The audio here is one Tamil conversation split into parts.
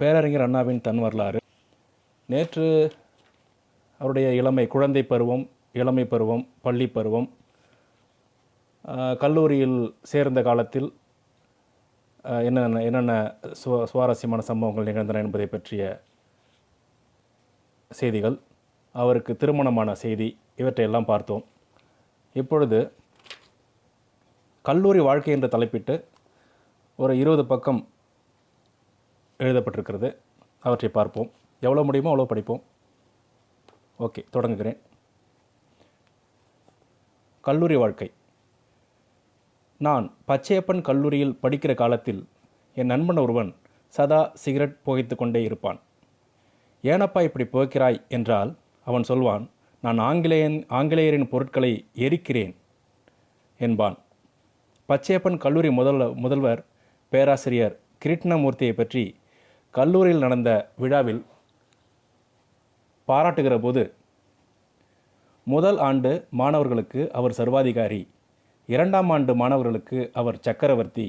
பேரறிஞர் அண்ணாவின் தன் வரலாறு. நேற்று அவருடைய இளமை குழந்தை பருவம் இளமை பருவம் பள்ளி பருவம் கல்லூரியில் சேர்ந்த காலத்தில் என்னென்ன என்னென்ன சு சுவாரஸ்யமான சம்பவங்கள் நிகழ்ந்தன என்பதை பற்றிய செய்திகள் அவருக்கு திருமணமான செய்தி இவற்றையெல்லாம் பார்த்தோம். இப்பொழுது கல்லூரி வாழ்க்கை என்று தலைப்பிட்டு ஒரு இருபது பக்கம் எழுதப்பட்டிருக்கிறது. அவற்றை பார்ப்போம். எவ்வளோ முடியுமோ அவ்வளோ படிப்போம். ஓகே தொடங்குகிறேன். கல்லூரி வாழ்க்கை. நான் பச்சையப்பன் கல்லூரியில் படிக்கிற காலத்தில் என் நண்பன் ஒருவன் சதா சிகரெட் புகைத்து கொண்டே இருப்பான். ஏனப்பா இப்படி புகைக்கிறாய்? என்றால் அவன் சொல்வான் நான் ஆங்கிலேயன் ஆங்கிலேயரின் பொருட்களை எரிக்கிறேன் என்பான். பச்சையப்பன் கல்லூரி முதல் முதல்வர் பேராசிரியர் கிருட்ணமூர்த்தியை பற்றி கல்லூரியில் நடந்த விழாவில் பாராட்டுகிற போது முதல் ஆண்டு மாணவர்களுக்கு அவர் சர்வாதிகாரி இரண்டாம் ஆண்டு மாணவர்களுக்கு அவர் சக்கரவர்த்தி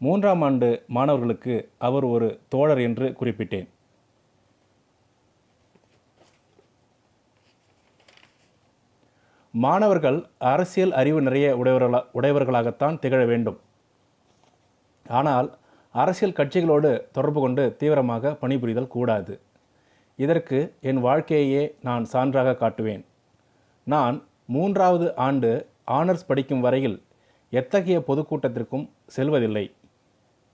மூன்றாம் ஆண்டு மாணவர்களுக்கு அவர் ஒரு தோழர் என்று குறிப்பிட்டேன். மாணவர்கள் அரசியல் அறிவு நிறைய உடையவர்களா உடையவர்களாகத்தான் திகழ வேண்டும். ஆனால் அரசியல் கட்சிகளோடு தொடர்பு கொண்டு தீவிரமாக பணிபுரிதல் கூடாது. இதற்கு என் வாழ்க்கையையே நான் சான்றாக காட்டுவேன். நான் மூன்றாவது ஆண்டு ஆனர்ஸ் படிக்கும் வரையில் எத்தகைய பொதுக்கூட்டத்திற்கும் செல்வதில்லை.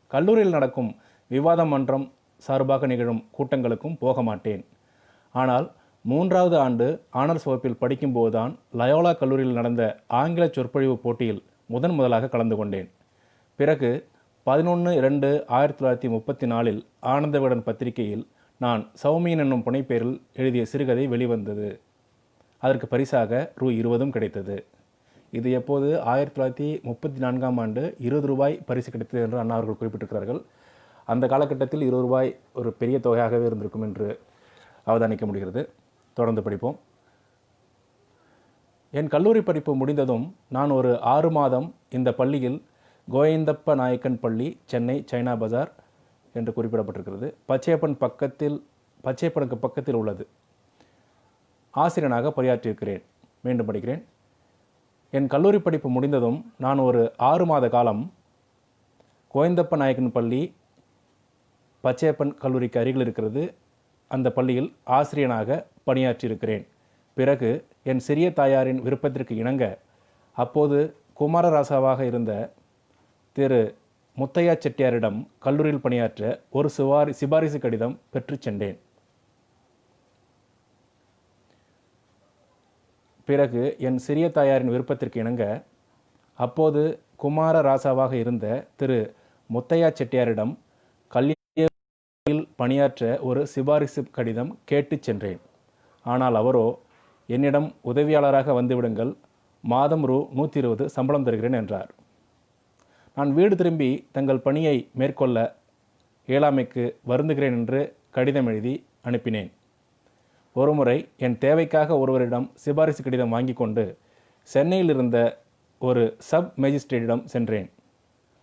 கல்லூரியில் நடக்கும் விவாத மன்றம் சார்பாக நிகழும் கூட்டங்களுக்கும் போக மாட்டேன். ஆனால் மூன்றாவது ஆண்டு ஆனர்ஸ் வகுப்பில் படிக்கும்போதுதான் லயோலா கல்லூரியில் நடந்த ஆங்கில சொற்பொழிவு போட்டியில் முதன் முதலாக கலந்து கொண்டேன். பிறகு பதினொன்று இரண்டு ஆயிரத்தி தொள்ளாயிரத்தி முப்பத்தி நாலில் ஆனந்த விகடன் பத்திரிகையில் நான் சௌமியன் என்னும் புனைப்பெயரில் எழுதிய சிறுகதை வெளிவந்தது. அதற்கு பரிசாக ரூ இருபதும் கிடைத்தது. இது எப்போது? ஆயிரத்தி தொள்ளாயிரத்தி முப்பத்தி நான்காம் ஆண்டு இருபது ரூபாய் பரிசு கிடைத்தது என்று அண்ணா அவர்கள் குறிப்பிட்டிருக்கிறார்கள். அந்த காலகட்டத்தில் இருபது ரூபாய் ஒரு பெரிய தொகையாகவே இருந்திருக்கும் என்று அவதானிக்க முடிகிறது. தொடர்ந்து படிப்போம். என் கல்லூரி படிப்பு முடிந்ததும் நான் ஒரு ஆறு மாதம் இந்த பள்ளியில் கோவிந்தப்ப நாயக்கன் பள்ளி சென்னை சைனா பஜார் என்று குறிப்பிடப்பட்டிருக்கிறது. பச்சையப்பன் பக்கத்தில் பச்சையப்பனுக்கு பக்கத்தில் உள்ளது. ஆசிரியனாக பணியாற்றியிருக்கிறேன். மீண்டும் படிக்கிறேன். என் கல்லூரி படிப்பு முடிந்ததும் நான் ஒரு ஆறு மாத காலம் கோவிந்தப்ப நாயக்கன் பள்ளி பச்சையப்பன் கல்லூரிக்கு அருகில் இருக்கிறது. அந்த பள்ளியில் ஆசிரியனாக பணியாற்றியிருக்கிறேன். பிறகு என் சிறிய தாயாரின் விருப்பத்திற்கு இணங்க அப்போது குமாரராசாவாக இருந்த திரு முத்தையா செட்டியாரிடம் கல்லூரியில் பணியாற்ற ஒரு சிவாரி சிபாரிசு கடிதம் பெற்றுச் சென்றேன். பிறகு என் சிறிய தாயாரின் விருப்பத்திற்கு இணங்க அப்போது குமார ராசாவாக இருந்த திரு முத்தையா செட்டியாரிடம் கல்வியில் பணியாற்ற ஒரு சிபாரிசு கடிதம் கேட்டுச் சென்றேன். ஆனால் அவரோ என்னிடம் உதவியாளராக வந்துவிடுங்கள் மாதம் ரூ. நூற்றி இருபது சம்பளம் தருகிறேன் என்றார். நான் வீடு திரும்பி தங்கள் பணியை மேற்கொள்ள இயலாமைக்கு வருந்துகிறேன் என்று கடிதம் எழுதி அனுப்பினேன். ஒருமுறை என் தேவைக்காக ஒருவரிடம் சிபாரிசு கடிதம் வாங்கி கொண்டு சென்னையில் இருந்த ஒரு சப் மேஜிஸ்ட்ரேட்டிடம் சென்றேன்.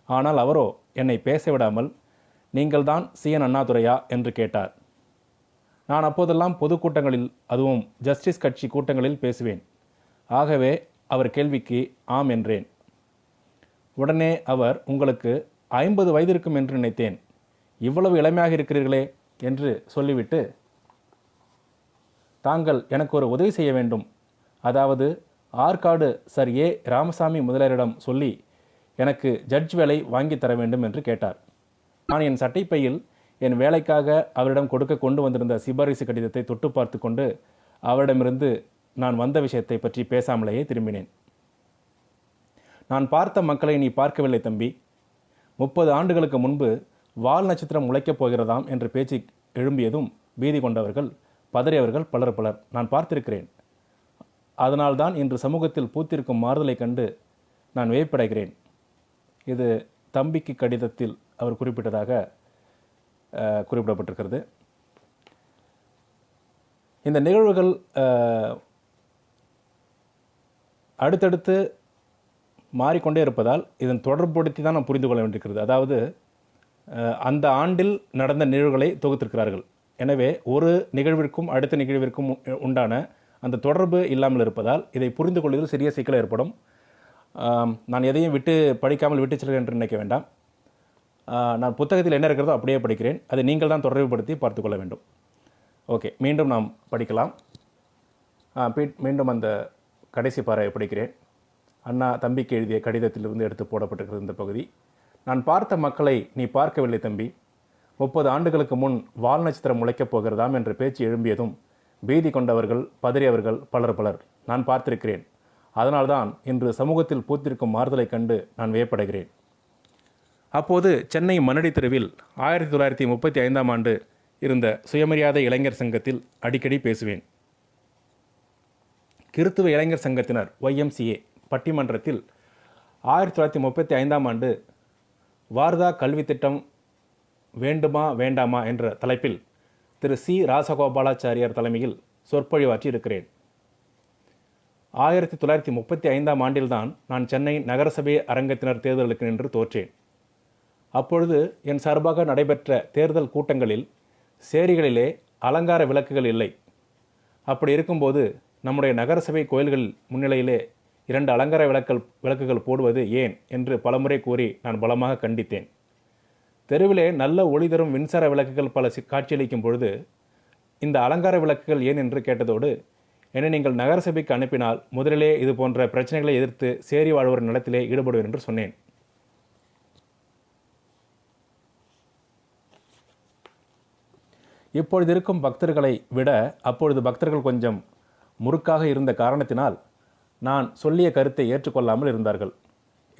ஆனால் அவரோ என்னை பேச விடாமல் நீங்கள்தான் சிஎன் அண்ணாதுரையா? என்று கேட்டார். நான் அப்போதெல்லாம் பொதுக்கூட்டங்களில் அதுவும் ஜஸ்டிஸ் கட்சி கூட்டங்களில் பேசுவேன். ஆகவே அவர் கேள்விக்கு ஆம் என்றேன். உடனே அவர் உங்களுக்கு ஐம்பது வயது இருக்கும் என்று நினைத்தேன். இவ்வளவு இளமையாக இருக்கிறீர்களே என்று சொல்லிவிட்டு தாங்கள் எனக்கு ஒரு உதவி செய்ய வேண்டும். அதாவது ஆற்காடு சர் ஏ. ராமசாமி முதலியாரிடம் சொல்லி எனக்கு ஜட்ஜ் வேலை வாங்கி தர வேண்டும் என்று கேட்டார். நான் என் சட்டைப்பையில் என் வேலைக்காக அவரிடம் கொடுக்க கொண்டு வந்திருந்த சிபாரிசு கடிதத்தை தொட்டு பார்த்து கொண்டு அவரிடமிருந்து நான் வந்த விஷயத்தை பற்றி பேசாமலேயே திரும்பினேன். நான் பார்த்த மக்களை நீ பார்க்கவில்லை தம்பி. முப்பது ஆண்டுகளுக்கு முன்பு வால் நட்சத்திரம் முளைக்கப் போகிறதாம் என்ற பேச்சு எழும்பியதும் பீதி கொண்டவர்கள் பதறியவர்கள் பலர் பலர். நான் பார்த்திருக்கிறேன். அதனால்தான் இன்று சமூகத்தில் பூத்திருக்கும் மாறுதலை கண்டு நான் வியப்படைகிறேன். இது தம்பிக்கு கடிதத்தில் அவர் குறிப்பிட்டதாக குறிப்பிடப்பட்டிருக்கிறது. இந்த நிகழ்வுகள் அடுத்தடுத்து மாறிக்கொண்டே இருப்பதால் இதன் தொடர்புபடுத்தி தான் நாம் புரிந்து கொள்ள வேண்டியிருக்கிறது. அதாவது அந்த ஆண்டில் நடந்த நிகழ்வுகளை தொகுத்திருக்கிறார்கள். எனவே ஒரு நிகழ்விற்கும் அடுத்த நிகழ்விற்கும் உ- உண்டான அந்த தொடர்பு இல்லாமல் இருப்பதால் இதை புரிந்து கொள்வதில் சிறிய சிக்கல் ஏற்படும். நான் எதையும் விட்டு படிக்காமல் விட்டு செல்கிறேன் என்று நினைக்க வேண்டாம். நான் புத்தகத்தில் என்ன இருக்கிறதோ அப்படியே படிக்கிறேன். அதை நீங்கள் தான் தொடர்புபடுத்தி பார்த்துக்கொள்ள வேண்டும். ஓகே மீண்டும் நாம் படிக்கலாம். மீண்டும் அந்த கடைசி பாறை படிக்கிறேன். அண்ணா தம்பிக்கு எழுதிய கடிதத்திலிருந்து எடுத்து போடப்பட்டிருக்கிறது இந்த பகுதி. நான் பார்த்த மக்களை நீ பார்க்கவில்லை தம்பி. முப்பது ஆண்டுகளுக்கு முன் வால் நட்சத்திரம் முளைக்கப் போகிறதாம் என்ற பேச்சு எழும்பியதும் பீதி கொண்டவர்கள் பதறியவர்கள் பலர் பலர். நான் பார்த்திருக்கிறேன். அதனால்தான் இன்று சமூகத்தில் பூத்திருக்கும் மாறுதலைக் கண்டு நான் வியப்படைகிறேன். அப்போது சென்னை மண்ணடி தெருவில் ஆயிரத்தி தொள்ளாயிரத்தி முப்பத்தி ஐந்தாம் ஆண்டு இருந்த சுயமரியாதை இளைஞர் சங்கத்தில் அடிக்கடி பேசுவேன். கிறித்துவ இளைஞர் சங்கத்தினர் ஒய்எம்சிஏ பட்டிமன்றத்தில் ஆயிரத்தி தொள்ளாயிரத்தி முப்பத்தி ஐந்தாம் ஆண்டு வார்தா கல்வி திட்டம் வேண்டுமா வேண்டாமா என்ற தலைப்பில் திரு சி. ராசகோபாலாச்சாரியார் தலைமையில் சொற்பொழிவாற்றி இருக்கிறேன். ஆயிரத்தி தொள்ளாயிரத்தி முப்பத்தி ஐந்தாம் ஆண்டில்தான் நான் சென்னை நகரசபை அரங்கத்தினர் தேர்தலுக்கு நின்று தோற்றேன். அப்பொழுது என் சார்பாக நடைபெற்ற தேர்தல் கூட்டங்களில் சேரிகளிலே அலங்கார விளக்குகள் இல்லை. அப்படி இருக்கும்போது நம்முடைய நகரசபை கோயில்கள் முன்னிலையிலே இரண்டு அலங்கார விளக்கல் விளக்குகள் போடுவது ஏன் என்று பலமுறை கூறி நான் பலமாக கண்டித்தேன். தெருவிலே நல்ல ஒளி தரும் மின்சார விளக்குகள் பல காட்சியளிக்கும் பொழுது இந்த அலங்கார விளக்குகள் ஏன் என்று கேட்டதோடு என்னை நீங்கள் நகரசபைக்கு அனுப்பினால் முதலிலே இது போன்ற பிரச்சனைகளை எதிர்த்து சேரி வாழ்வோர் நிலத்திலே ஈடுபடுவேன் என்று சொன்னேன். இப்பொழுது இருக்கும் பக்தர்களை விட அப்பொழுது பக்தர்கள் கொஞ்சம் முறுக்காக இருந்த காரணத்தினால் நான் சொல்லிய கருத்தை ஏற்றுக்கொள்ளாமல் இருந்தார்கள்.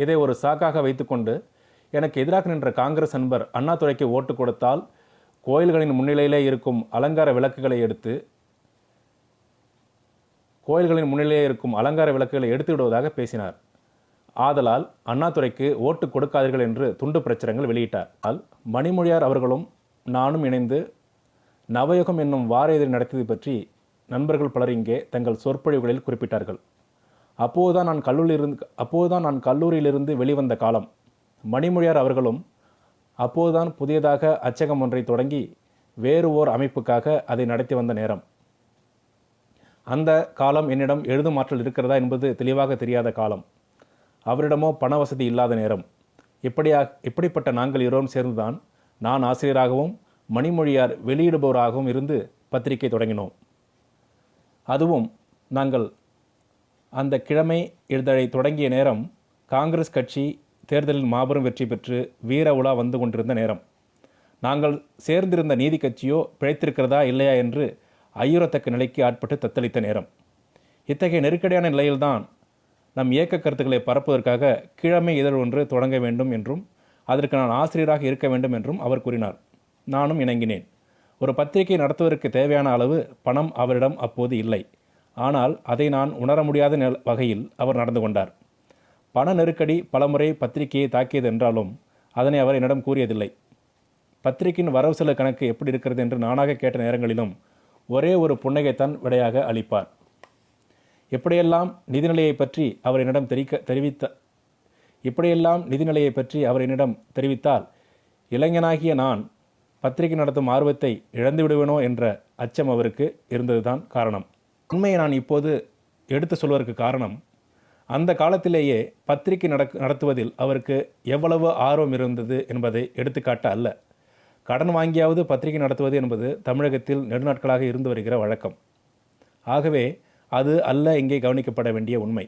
இதை ஒரு சாக்காக வைத்துக்கொண்டு எனக்கு எதிராக நின்ற காங்கிரஸ் நண்பர் அண்ணாதுரைக்கு ஓட்டு கொடுத்தால் கோயில்களின் முன்னிலையிலே இருக்கும் அலங்கார விளக்குகளை எடுத்து கோயில்களின் முன்னிலையே இருக்கும் அலங்கார விளக்குகளை எடுத்து விடுவதாக பேசினார். ஆதலால் அண்ணாதுரைக்கு ஓட்டு கொடுக்காதீர்கள் என்று துண்டு பிரச்சுரங்கள் வெளியிட்டார். ஆனால் மணிமொழியார் அவர்களும் நானும் இணைந்து நவயுகம் என்னும் வார இதழ் நடத்தியது பற்றி நண்பர்கள் பலர் இங்கே தங்கள் சொற்பொழிவுகளில் குறிப்பிட்டார்கள். அப்போது தான் நான் கல்லூரியிலிருந்து அப்போதுதான் நான் கல்லூரியிலிருந்து வெளிவந்த காலம். மணிமொழியார் அவர்களும் அப்போதுதான் புதியதாக அச்சகம் ஒன்றை தொடங்கி வேறு ஓர் அமைப்புக்காக அதை நடத்தி வந்த நேரம். அந்த காலம் என்னிடம் எழுதும் ஆற்றல் இருக்கிறதா என்பது தெளிவாக தெரியாத காலம். அவரிடமோ பண வசதி இல்லாத நேரம். இப்படியா இப்படிப்பட்ட நாங்கள் இருவரும் சேர்ந்துதான் நான் ஆசிரியராகவும் மணிமொழியார் வெளியிடுபவராகவும் இருந்து பத்திரிகை தொடங்கினோம். அதுவும் நாங்கள் அந்த கிழமை இதழை தொடங்கிய நேரம் காங்கிரஸ் கட்சி தேர்தலில் மாபெரும் வெற்றி பெற்று வீர உலா வந்து கொண்டிருந்த நேரம். நாங்கள் சேர்ந்திருந்த நீதி கட்சியோ பிழைத்திருக்கிறதா இல்லையா என்று ஐயுறத்தக்க நிலைக்கு ஆட்பட்டு தத்தளித்த நேரம். இத்தகைய நெருக்கடியான நிலையில்தான் நம் இயக்க கருத்துக்களை பரப்புவதற்காக கிழமை இதழ் ஒன்று தொடங்க வேண்டும் என்றும் அதற்கு நான் ஆசிரியராக இருக்க வேண்டும் என்றும் அவர் கூறினார். நானும் இணங்கினேன். ஒரு பத்திரிகை நடத்துவதற்கு தேவையான அளவு பணம் அவரிடம் அப்போது இல்லை. ஆனால் அதை நான் உணர முடியாத வகையில் அவர் நடந்து கொண்டார். பண நெருக்கடி பலமுறை பத்திரிகையை தாக்கியது என்றாலும் அதனை அவர் என்னிடம் கூறியதில்லை. பத்திரிகையின் வரவு செலவு கணக்கு எப்படி இருக்கிறது என்று நானாக கேட்ட நேரங்களிலும் ஒரே ஒரு புன்னகைத்தான் விடையாக அளிப்பார். எப்படியெல்லாம் நிதிநிலையை பற்றி அவர் என்னிடம் தெரிவிக்க தெரிவித்த இப்படியெல்லாம் நிதிநிலையை பற்றி அவர் என்னிடம் தெரிவித்தால் இளைஞனாகிய நான் பத்திரிகை நடத்தும் ஆர்வத்தை இழந்து விடுவேனோ என்ற அச்சம் அவருக்கு இருந்ததுதான் காரணம். உண்மையை நான் இப்போது எடுத்து சொல்வதற்கு காரணம் அந்த காலத்திலேயே பத்திரிகை நடக் நடத்துவதில் அவருக்கு எவ்வளவு ஆர்வம் இருந்தது என்பதை எடுத்துக்காட்ட அல்ல. கடன் வாங்கியாவது பத்திரிகை நடத்துவது என்பது தமிழகத்தில் நெடுநாட்களாக இருந்து வருகிற வழக்கம். ஆகவே அது அல்ல இங்கே கவனிக்கப்பட வேண்டிய உண்மை.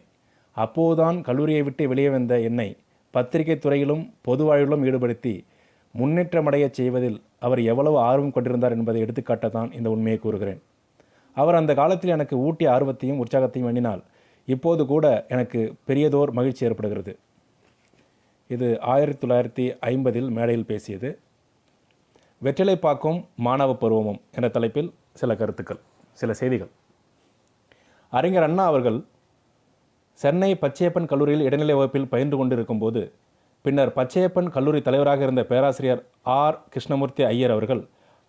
அப்போதுதான் கல்லூரியை விட்டு வெளியே வந்த என்னை பத்திரிகை துறையிலும் பொது வாழ்விலும் ஈடுபடுத்தி முன்னேற்றமடையச் செய்வதில் அவர் எவ்வளவு ஆர்வம் கொண்டிருந்தார் என்பதை எடுத்துக்காட்டத்தான் இந்த உண்மையை கூறுகிறேன். அவர் அந்த காலத்தில் எனக்கு ஊட்டிய ஆர்வத்தையும் உற்சாகத்தையும் எண்ணினால் இப்போது கூட எனக்கு பெரியதோர் மகிழ்ச்சி ஏற்படுகிறது. இது ஆயிரத்தி தொள்ளாயிரத்தி ஐம்பதில் மேடையில் பேசியது. வெற்றிலை பாக்கும் மாணவ பருவமும் என்ற தலைப்பில் சில கருத்துக்கள் சில செய்திகள். அறிஞர் அண்ணா அவர்கள் சென்னை பச்சையப்பன் கல்லூரியில் இடைநிலை வகுப்பில் பயின்று கொண்டிருக்கும் போது பின்னர் பச்சையப்பன் கல்லூரி தலைவராக இருந்த பேராசிரியர் ஆர் கிருஷ்ணமூர்த்தி ஐயர் அவர்கள்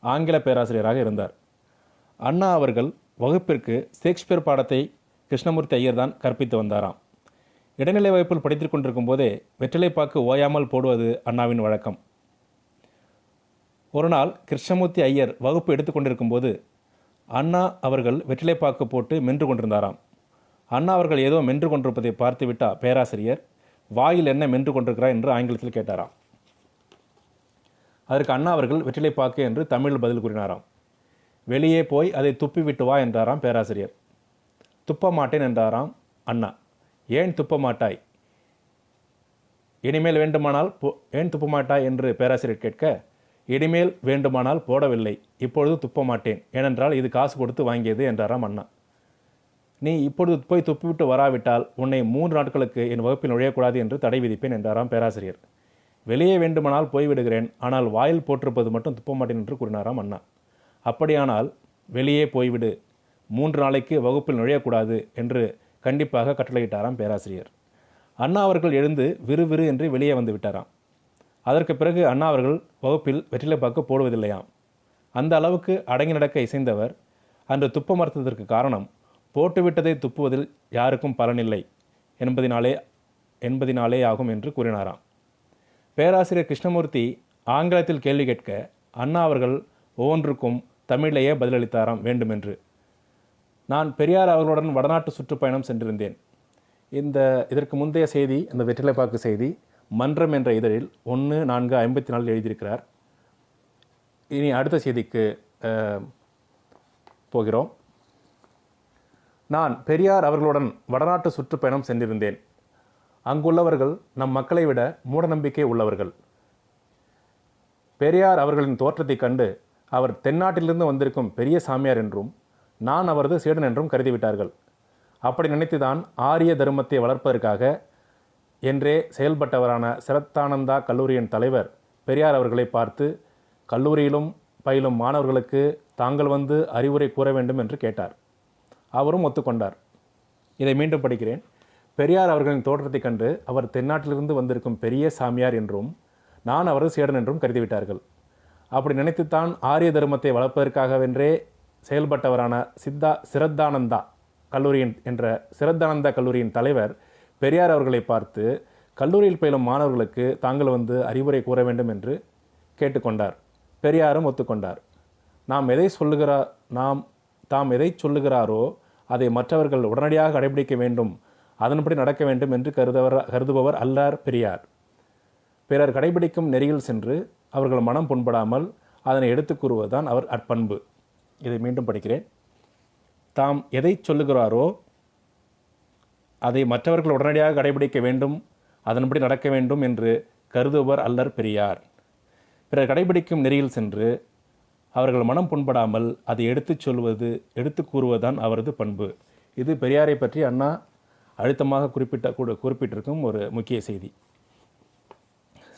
ஆங்கில பேராசிரியராக இருந்தார். அண்ணா அவர்கள் வகுப்பிற்கு ஷேக்ஸ்பியர் பாடத்தை கிருஷ்ணமூர்த்தி ஐயர் தான் கற்பித்து வந்தாராம். இடைநிலை வகுப்பில் படித்துக் கொண்டிருக்கும் போதே வெற்றிலைப்பாக்கு ஓயாமல் போடுவது அண்ணாவின் வழக்கம். ஒரு நாள் கிருஷ்ணமூர்த்தி ஐயர் வகுப்பு எடுத்துக்கொண்டிருக்கும்போது அண்ணா அவர்கள் வெற்றிலைப்பாக்கு போட்டு மென்று கொண்டிருந்தாராம். அண்ணா அவர்கள் ஏதோ மென்று கொண்டிருப்பதை பார்த்துவிட்டா பேராசிரியர் வாயில் என்ன மென்று கொண்டிருக்கிறார் என்று ஆங்கிலத்தில் கேட்டாராம். அதற்கு அண்ணா அவர்கள் வெற்றிலைப்பாக்கு என்று தமிழில் பதில் கூறினாராம். வெளியே போய் அதை துப்பிவிட்டு வா என்றாராம் பேராசிரியர். துப்ப மாட்டேன் என்றாராம் அண்ணா. ஏன் துப்ப மாட்டாய் இனிமேல் வேண்டுமானால் போ ஏன் துப்ப மாட்டாய் என்று பேராசிரியர் கேட்க இனிமேல் வேண்டுமானால் போடவில்லை. இப்பொழுது துப்ப மாட்டேன் ஏனென்றால் இது காசு கொடுத்து வாங்கியது என்றாராம் அண்ணா. நீ இப்பொழுது போய் துப்பிவிட்டு வராவிட்டால் உன்னை மூன்று நாட்களுக்கு என் வகுப்பில் நுழையக்கூடாது என்று தடை விதிப்பேன் என்றாராம் பேராசிரியர். வெளியே வேண்டுமானால் போய்விடுகிறேன். ஆனால் வாயில் போட்டிருப்பது மட்டும் துப்ப மாட்டேன் என்று கூறினாராம் அண்ணா. அப்படியானால் வெளியே போய்விடு. மூன்று நாளைக்கு வகுப்பில் நுழையக்கூடாது என்று கண்டிப்பாக கட்டளையிட்டாராம் பேராசிரியர். அண்ணா அவர்கள் எழுந்து விறுவிறு என்று வெளியே வந்து விட்டாராம். அதற்கு பிறகு அண்ணா அவர்கள் வகுப்பில் வெற்றிலை பார்க்க போடுவதில்லையாம். அந்த அளவுக்கு அடங்கி நடக்க இசைந்தவர். அன்று துப்ப மறுத்ததற்கு காரணம் போட்டுவிட்டதை துப்புவதில் யாருக்கும் பலனில்லை என்பதினாலே என்பதினாலே ஆகும் என்று கூறினாராம். பேராசிரியர் கிருஷ்ணமூர்த்தி ஆங்கிலத்தில் கேள்வி கேட்க அண்ணா அவர்கள் ஒவ்வொன்றுக்கும் தமிழிலேயே பதிலளித்தாராம் வேண்டுமென்று. நான் பெரியார் அவர்களுடன் வடநாட்டு சுற்றுப்பயணம் சென்றிருந்தேன். இந்த இதற்கு முந்தைய செய்தி இந்த வெற்றிலைப்பாக்கு செய்தி மன்றம் என்ற இதழில் ஒன்று நான்கு ஐம்பத்தி நாலில் எழுதியிருக்கிறார். இனி அடுத்த செய்திக்கு போகிறோம். நான் பெரியார் அவர்களுடன் வடநாட்டு சுற்றுப்பயணம் சென்றிருந்தேன். அங்குள்ளவர்கள் நம் மக்களை விட மூடநம்பிக்கை உள்ளவர்கள். பெரியார் அவர்களின் தோற்றத்தைக் கண்டு அவர் தென்னாட்டிலிருந்து வந்திருக்கும் பெரிய சாமியார் என்றும் நான் அவரது சீடன் என்றும் கருதிவிட்டார்கள். அப்படி நினைத்துதான் ஆரிய தர்மத்தை வளர்ப்பதற்காக என்றே செயல்பட்டவரான சிரத்தானந்தா கல்லூரியின் தலைவர் பெரியார் அவர்களை பார்த்து கல்லூரியிலும் பயிலும் மாணவர்களுக்கு தாங்கள் வந்து அறிவுரை கூற வேண்டும் என்று கேட்டார். அவரும் ஒத்துக்கொண்டார். இதை மீண்டும் படிக்கிறேன். பெரியார் அவர்களின் தோற்றத்தைக் கண்டு அவர் தென்னாட்டிலிருந்து வந்திருக்கும் பெரிய சாமியார் என்றும் நான் அவரது சீடன் என்றும் கருதிவிட்டார்கள். அப்படி நினைத்துத்தான் ஆரிய தர்மத்தை வளர்ப்பதற்காகவென்றே செயல்பட்டவரான சித்தா சிரத்தானந்தா கல்லூரியின் என்ற சிரத்தானந்தா கல்லூரியின் தலைவர் பெரியார் அவர்களை பார்த்து கல்லூரியில் பயிலும் மாணவர்களுக்கு தாங்கள் வந்து அறிவுரை கூற வேண்டும் என்று கேட்டுக்கொண்டார். பெரியாரும் ஒத்துக்கொண்டார். நாம் எதை சொல்லுகிறா நாம் தாம் எதை சொல்லுகிறாரோ அதை மற்றவர்கள் உடனடியாக கடைபிடிக்க வேண்டும். அதன்படி நடக்க வேண்டும் என்று கருதவர் கருதுபவர் அல்லார் பெரியார். பிறர் கடைபிடிக்கும் நெறியில் சென்று அவர்கள் மனம் புண்படாமல் அதனை எடுத்துக் கூறுவதுதான் அவர் அற்பண்பு. இதை மீண்டும் படிக்கிறேன். தாம் எதை சொல்லுகிறாரோ அதை மற்றவர்கள் உடனடியாக கடைபிடிக்க வேண்டும் அதன்படி நடக்க வேண்டும் என்று கருதுபவர் அல்லர் பெரியார். பிறர் கடைபிடிக்கும் நெறியில் சென்று அவர்கள் மனம் புண்படாமல் அதை எடுத்துச் சொல்வது எடுத்துக் கூறுவதுதான் அவரது பண்பு. இது பெரியாரை பற்றி அண்ணா அழுத்தமாக குறிப்பிட்ட கூ- குறிப்பிட்டிருக்கும் ஒரு முக்கிய செய்தி.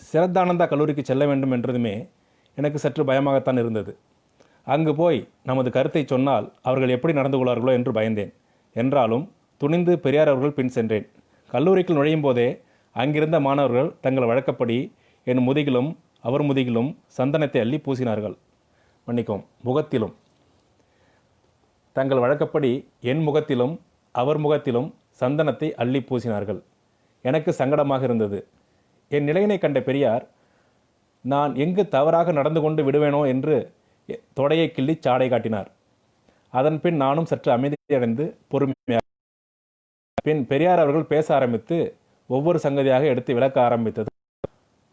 சிரத்தானந்தா கல்லூரிக்கு செல்ல வேண்டும் என்றதுமே எனக்கு சற்று பயமாகத்தான் இருந்தது. அங்கு போய் நமது கருத்தை சொன்னால் அவர்கள் எப்படி நடந்து கொள்வார்களோ என்று பயந்தேன். என்றாலும் துணிந்து பெரியார் அவர்கள் பின் சென்றேன். கல்லூரிக்குள் நுழையும் போதே அங்கிருந்த மாணவர்கள் தங்கள் வழக்கப்படி என் முதுகிலும் அவர் முதுகிலும் சந்தனத்தை அள்ளி பூசினார்கள். மன்னிக்கும் முகத்திலும். தங்கள் வழக்கப்படி என் முகத்திலும் அவர் முகத்திலும் சந்தனத்தை அள்ளி பூசினார்கள். எனக்கு சங்கடமாக இருந்தது. என் நிலையினை கண்ட பெரியார் நான் எங்கு தவறாக நடந்து கொண்டு விடுவேனோ? என்று தொடையை கிள்ளி சாடை காட்டினார். அதன் பின் நானும் சற்று அமைதியடைந்து பொறுமையாக பின் பெரியார் அவர்கள் பேச ஆரம்பித்து ஒவ்வொரு சங்கதியாக எடுத்து விளக்க ஆரம்பித்தது.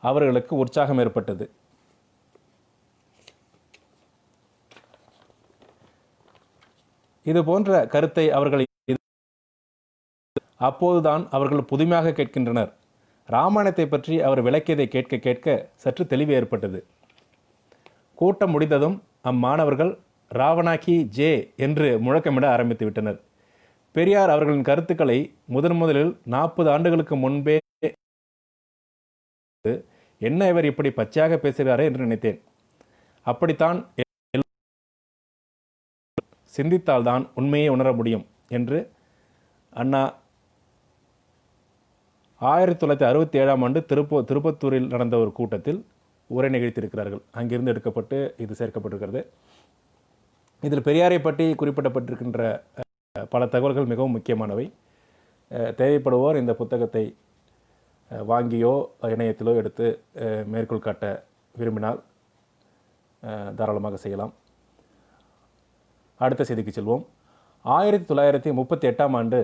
அவர்களுக்கு உற்சாகம் ஏற்பட்டது. இது போன்ற கருத்தை அவர்கள் இது- அப்போதுதான் அவர்கள் புதுமையாக கேட்கின்றனர். ராமாயணத்தை பற்றி அவர் விளக்கியதை கேட்க கேட்க சற்று தெளிவு ஏற்பட்டது. கூட்டம் முடிந்ததும் அம்மாணவர்கள் ராவணாக்கி ஜே என்று முழக்கமிட ஆரம்பித்து விட்டனர். பெரியார் அவர்களின் கருத்துக்களை முதன் முதலில் நாற்பது ஆண்டுகளுக்கு முன்பே என்ன இவர் இப்படி பச்சையாக பேசுகிறாரே என்று நினைத்தேன். அப்படித்தான் சிந்தித்தால்தான் உண்மையை உணர முடியும் என்று அண்ணா ஆயிரத்தி தொள்ளாயிரத்தி அறுபத்தி ஏழாம் ஆண்டு திருப்ப திருப்பத்தூரில் நடந்த ஒரு கூட்டத்தில் உரை நிகழ்த்தியிருக்கிறார்கள். அங்கிருந்து எடுக்கப்பட்டு இது சேர்க்கப்பட்டிருக்கிறது. இதில் பெரியாரை பற்றி குறிப்பிடப்பட்டிருக்கின்ற பல தகவல்கள் மிகவும் முக்கியமானவை. தேவைப்படுவோர் இந்த புத்தகத்தை வாங்கியோ இணையத்திலோ எடுத்து மேற்கோள் காட்ட விரும்பினால் தாராளமாக செய்யலாம். அடுத்த செய்திக்கு செல்வோம். ஆயிரத்தி தொள்ளாயிரத்தி முப்பத்தி எட்டாம் ஆண்டு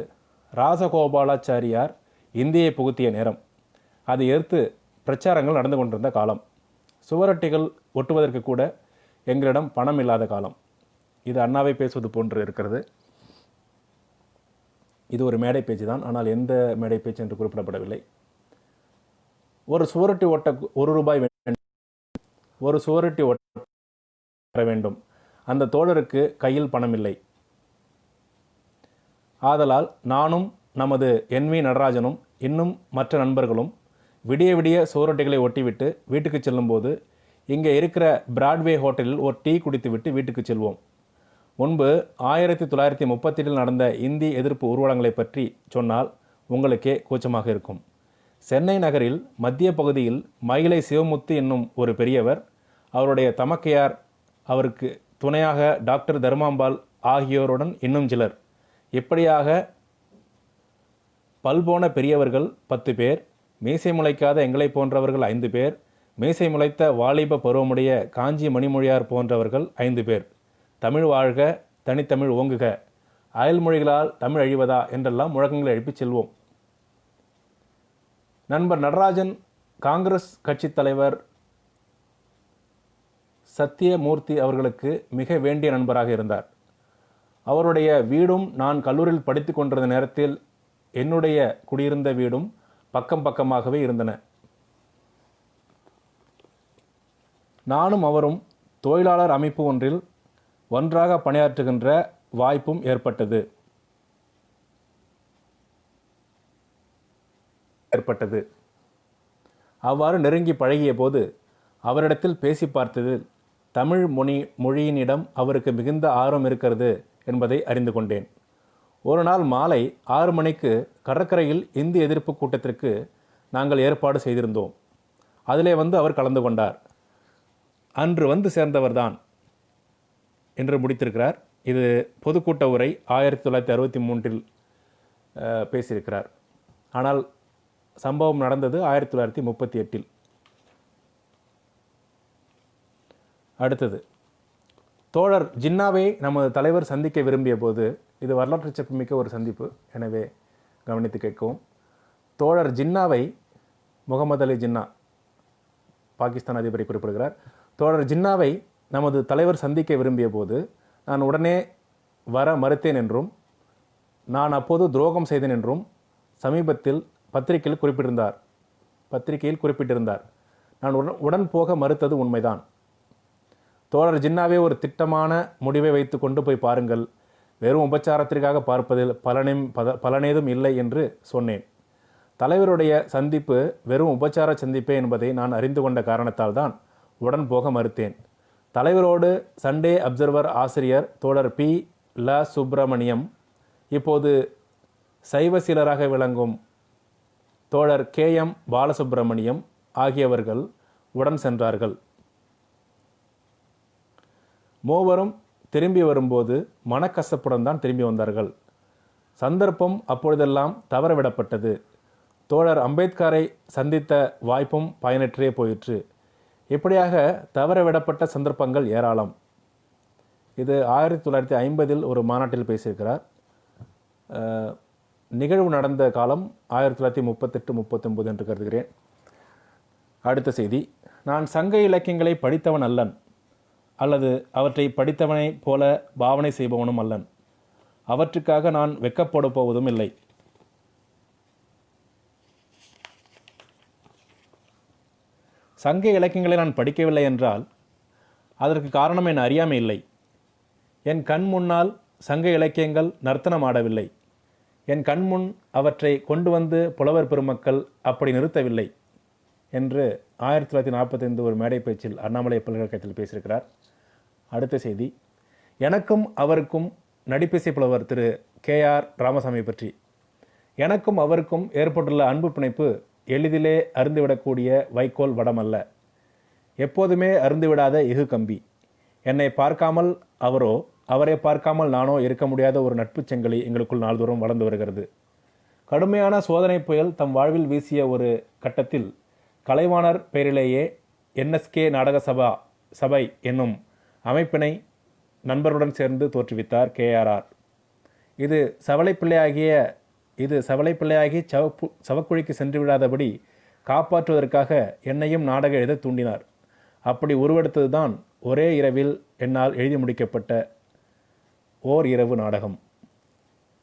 ராசகோபாலாச்சாரியார் இந்தியை புகுத்திய நேரம். அதை எதிர்த்து பிரச்சாரங்கள் நடந்து கொண்டிருந்த காலம். சுவரொட்டிகள் ஒட்டுவதற்கு கூட எங்களிடம் பணம் இல்லாத காலம். இது அண்ணாவை பேசுவது போன்று இருக்கிறது. இது ஒரு மேடை பேச்சு தான். ஆனால் எந்த மேடை பேச்சு என்று குறிப்பிடப்படவில்லை. ஒரு சுவரொட்டி ஒட்ட ஒரு ரூபாய் வேண்டும். ஒரு சுவரொட்டி ஒட்ட வர வேண்டும். அந்த தோழருக்கு கையில் பணம் இல்லை. ஆதலால் நானும் நமது என் வி நடராஜனும் இன்னும் மற்ற நண்பர்களும் விடிய விடிய சோரொட்டிகளை ஒட்டிவிட்டு வீட்டுக்கு செல்லும்போது இங்கே இருக்கிற பிராட்வே ஹோட்டலில் ஒரு டீ குடித்துவிட்டு வீட்டுக்கு செல்வோம். முன்பு ஆயிரத்தி தொள்ளாயிரத்தி முப்பத்தெட்டில் நடந்த இந்தி எதிர்ப்பு ஊர்வலங்களை பற்றி சொன்னால் உங்களுக்கே கூச்சமாக இருக்கும். சென்னை நகரில் மத்திய பகுதியில் மயிலை சிவமுத்து என்னும் ஒரு பெரியவர் அவருடைய தமக்கையார் அவருக்கு துணையாக டாக்டர் தர்மாம்பாள் ஆகியோருடன் இன்னும் சிலர். இப்படியாக பல்போன பெரியவர்கள் பத்து பேர் மீசை முளைக்காத எங்களைப் போன்றவர்கள் ஐந்து பேர் மீசை முளைத்த வாலிப பருவமுடைய காஞ்சி மணிமொழியார் போன்றவர்கள் ஐந்து பேர். தமிழ் வாழ்க தனித்தமிழ் ஓங்குக. அயல்மொழிகளால் தமிழ் அழிவதா என்றெல்லாம் முழக்கங்களை எழுப்பிச் செல்வோம். நண்பர் நடராஜன் காங்கிரஸ் கட்சித் தலைவர் சத்தியமூர்த்தி அவர்களுக்கு மிக வேண்டிய நண்பராக இருந்தார். அவருடைய வீடும் நான் கல்லூரியில் படித்து கொண்டிருந்த நேரத்தில் என்னுடைய குடியிருந்த வீடும் பக்கம் பக்கமாகவே இருந்தன. நானும் அவரும் தொழிலாளர் அமைப்பு ஒன்றில் ஒன்றாக பணியாற்றுகின்ற வாய்ப்பும் ஏற்பட்டது. ஏற்பட்டது. அவ்வாறு நெருங்கி பழகிய போது அவரிடத்தில் பேசி பார்த்ததில் தமிழ் மொழி மொழியினிடம் அவருக்கு மிகுந்த ஆர்வம் இருக்கிறது என்பதை அறிந்து கொண்டேன். ஒரு நாள் மாலை ஆறு மணிக்கு கடற்கரையில் இந்தி எதிர்ப்பு கூட்டத்திற்கு நாங்கள் ஏற்பாடு செய்திருந்தோம். அதிலே வந்து அவர் கலந்து கொண்டார். அன்று வந்து சேர்ந்தவர்தான் என்று முடித்திருக்கிறார். இது பொதுக்கூட்ட உரை ஆயிரத்தி தொள்ளாயிரத்தி அறுபத்தி மூன்றில் பேசியிருக்கிறார். ஆனால் சம்பவம் நடந்தது ஆயிரத்தி தொள்ளாயிரத்தி முப்பத்தி எட்டில். அடுத்தது தோழர் ஜின்னாவை நமது தலைவர் சந்திக்க விரும்பிய போது இது வரலாற்று சிறப்புமிக்க ஒரு சந்திப்பு. எனவே கவனித்து கேட்கவும். தோழர் ஜின்னாவை முகமது அலி ஜின்னா பாகிஸ்தான் அதிபரை குறிப்பிடுகிறார். தோழர் ஜின்னாவை நமது தலைவர் சந்திக்க விரும்பிய போது நான் உடனே வர மறுத்தேன் என்றும் நான் அப்போது துரோகம் செய்தேன் என்றும் சமீபத்தில் பத்திரிகையில் குறிப்பிட்டிருந்தார். பத்திரிகையில் குறிப்பிட்டிருந்தார். நான் உடன் உடன் போக மறுத்தது உண்மைதான். தோழர் ஜின்னாவே ஒரு திட்டமான முடிவை வைத்து கொண்டு போய் பாருங்கள். வெறும் உபச்சாரத்திற்காக பார்ப்பதில் பலனும் பத பலனேதும் இல்லை என்று சொன்னேன். தலைவருடைய சந்திப்பு வெறும் உபச்சார சந்திப்பே என்பதை நான் அறிந்து கொண்ட காரணத்தால் தான் உடன் போக மறுத்தேன். தலைவரோடு சண்டே அப்சர்வர் ஆசிரியர் தோழர் பி. ல. சுப்பிரமணியம் இப்போது சைவசீலராக விளங்கும் தோழர் கே. எம். பாலசுப்பிரமணியம் ஆகியவர்கள் உடன் சென்றார்கள். மூவரும் திரும்பி வரும்போது மனக்கசப்புடன் தான் திரும்பி வந்தார்கள். சந்தர்ப்பம் அப்பொழுதெல்லாம் தவறவிடப்பட்டது. தோழர் அம்பேத்கரை சந்தித்த வாய்ப்பும் பயனற்றே போயிற்று. இப்படியாக தவறவிடப்பட்ட சந்தர்ப்பங்கள் ஏராளம். இது ஆயிரத்தி தொள்ளாயிரத்தி ஐம்பதில் ஒரு மாநாட்டில் பேசியிருக்கிறார். நிகழ்வு நடந்த காலம் ஆயிரத்தி தொள்ளாயிரத்தி முப்பத்தெட்டு முப்பத்தொம்பது என்று கருதுகிறேன். அடுத்த செய்தி. நான் சங்க இலக்கியங்களை படித்தவன் அல்லன். அல்லது அவற்றை படித்தவனைப் போல பாவனை செய்பவனும் அல்லன். அவற்றுக்காக நான் வெக்கப்பட போவதும் இல்லை. சங்க இலக்கியங்களை நான் படிக்கவில்லை என்றால் அதற்கு காரணம் என் அறியாமை இல்லை. என் கண் முன்னால் சங்க இலக்கியங்கள் நர்த்தனம் ஆடவில்லை என் கண்முன் அவற்றை கொண்டு வந்து புலவர் பெருமக்கள் அப்படி நிறுத்தவில்லை என்று ஆயிரத்தி தொள்ளாயிரத்தி நாற்பத்தைந்து ஒரு மேடை பேச்சில் அண்ணாமலை பல்கலைக்கழகத்தில் பேசியிருக்கிறார். அடுத்த செய்தி. எனக்கும் அவருக்கும் நடிப்பிசை புலவர் திரு கே ஆர் ராமசாமி பற்றி. எனக்கும் அவருக்கும் ஏற்பட்டுள்ள அன்பு பிணைப்பு எளிதிலே அருந்துவிடக்கூடிய வைக்கோல் வடமல்ல எப்போதுமே அருந்துவிடாத இகு கம்பி. என்னை பார்க்காமல் அவரோ அவரை பார்க்காமல் நானோ இருக்க முடியாத ஒரு நட்புச் செங்கலி எங்களுக்குள் நாள்தோறும் வளர்ந்து வருகிறது. கடுமையான சோதனை புயல் தம் வாழ்வில் வீசிய ஒரு கட்டத்தில் கலைவாணர் பெயரிலேயே என்எஸ்கே நாடக சபா சபை என்னும் அமைப்பினை நண்பருடன் சேர்ந்து தோற்றுவித்தார் கேஆர்ஆர். இது சவலைப்பிள்ளையாகிய இது சவலைப்பிள்ளையாகி சவப்பு சவக்குழிக்கு சென்று விடாதபடி காப்பாற்றுவதற்காக என்னையும் நாடக எழுத தூண்டினார். அப்படி உருவெடுத்ததுதான் ஒரே இரவில் என்னால் எழுதி முடிக்கப்பட்ட ஓர் இரவு நாடகம்.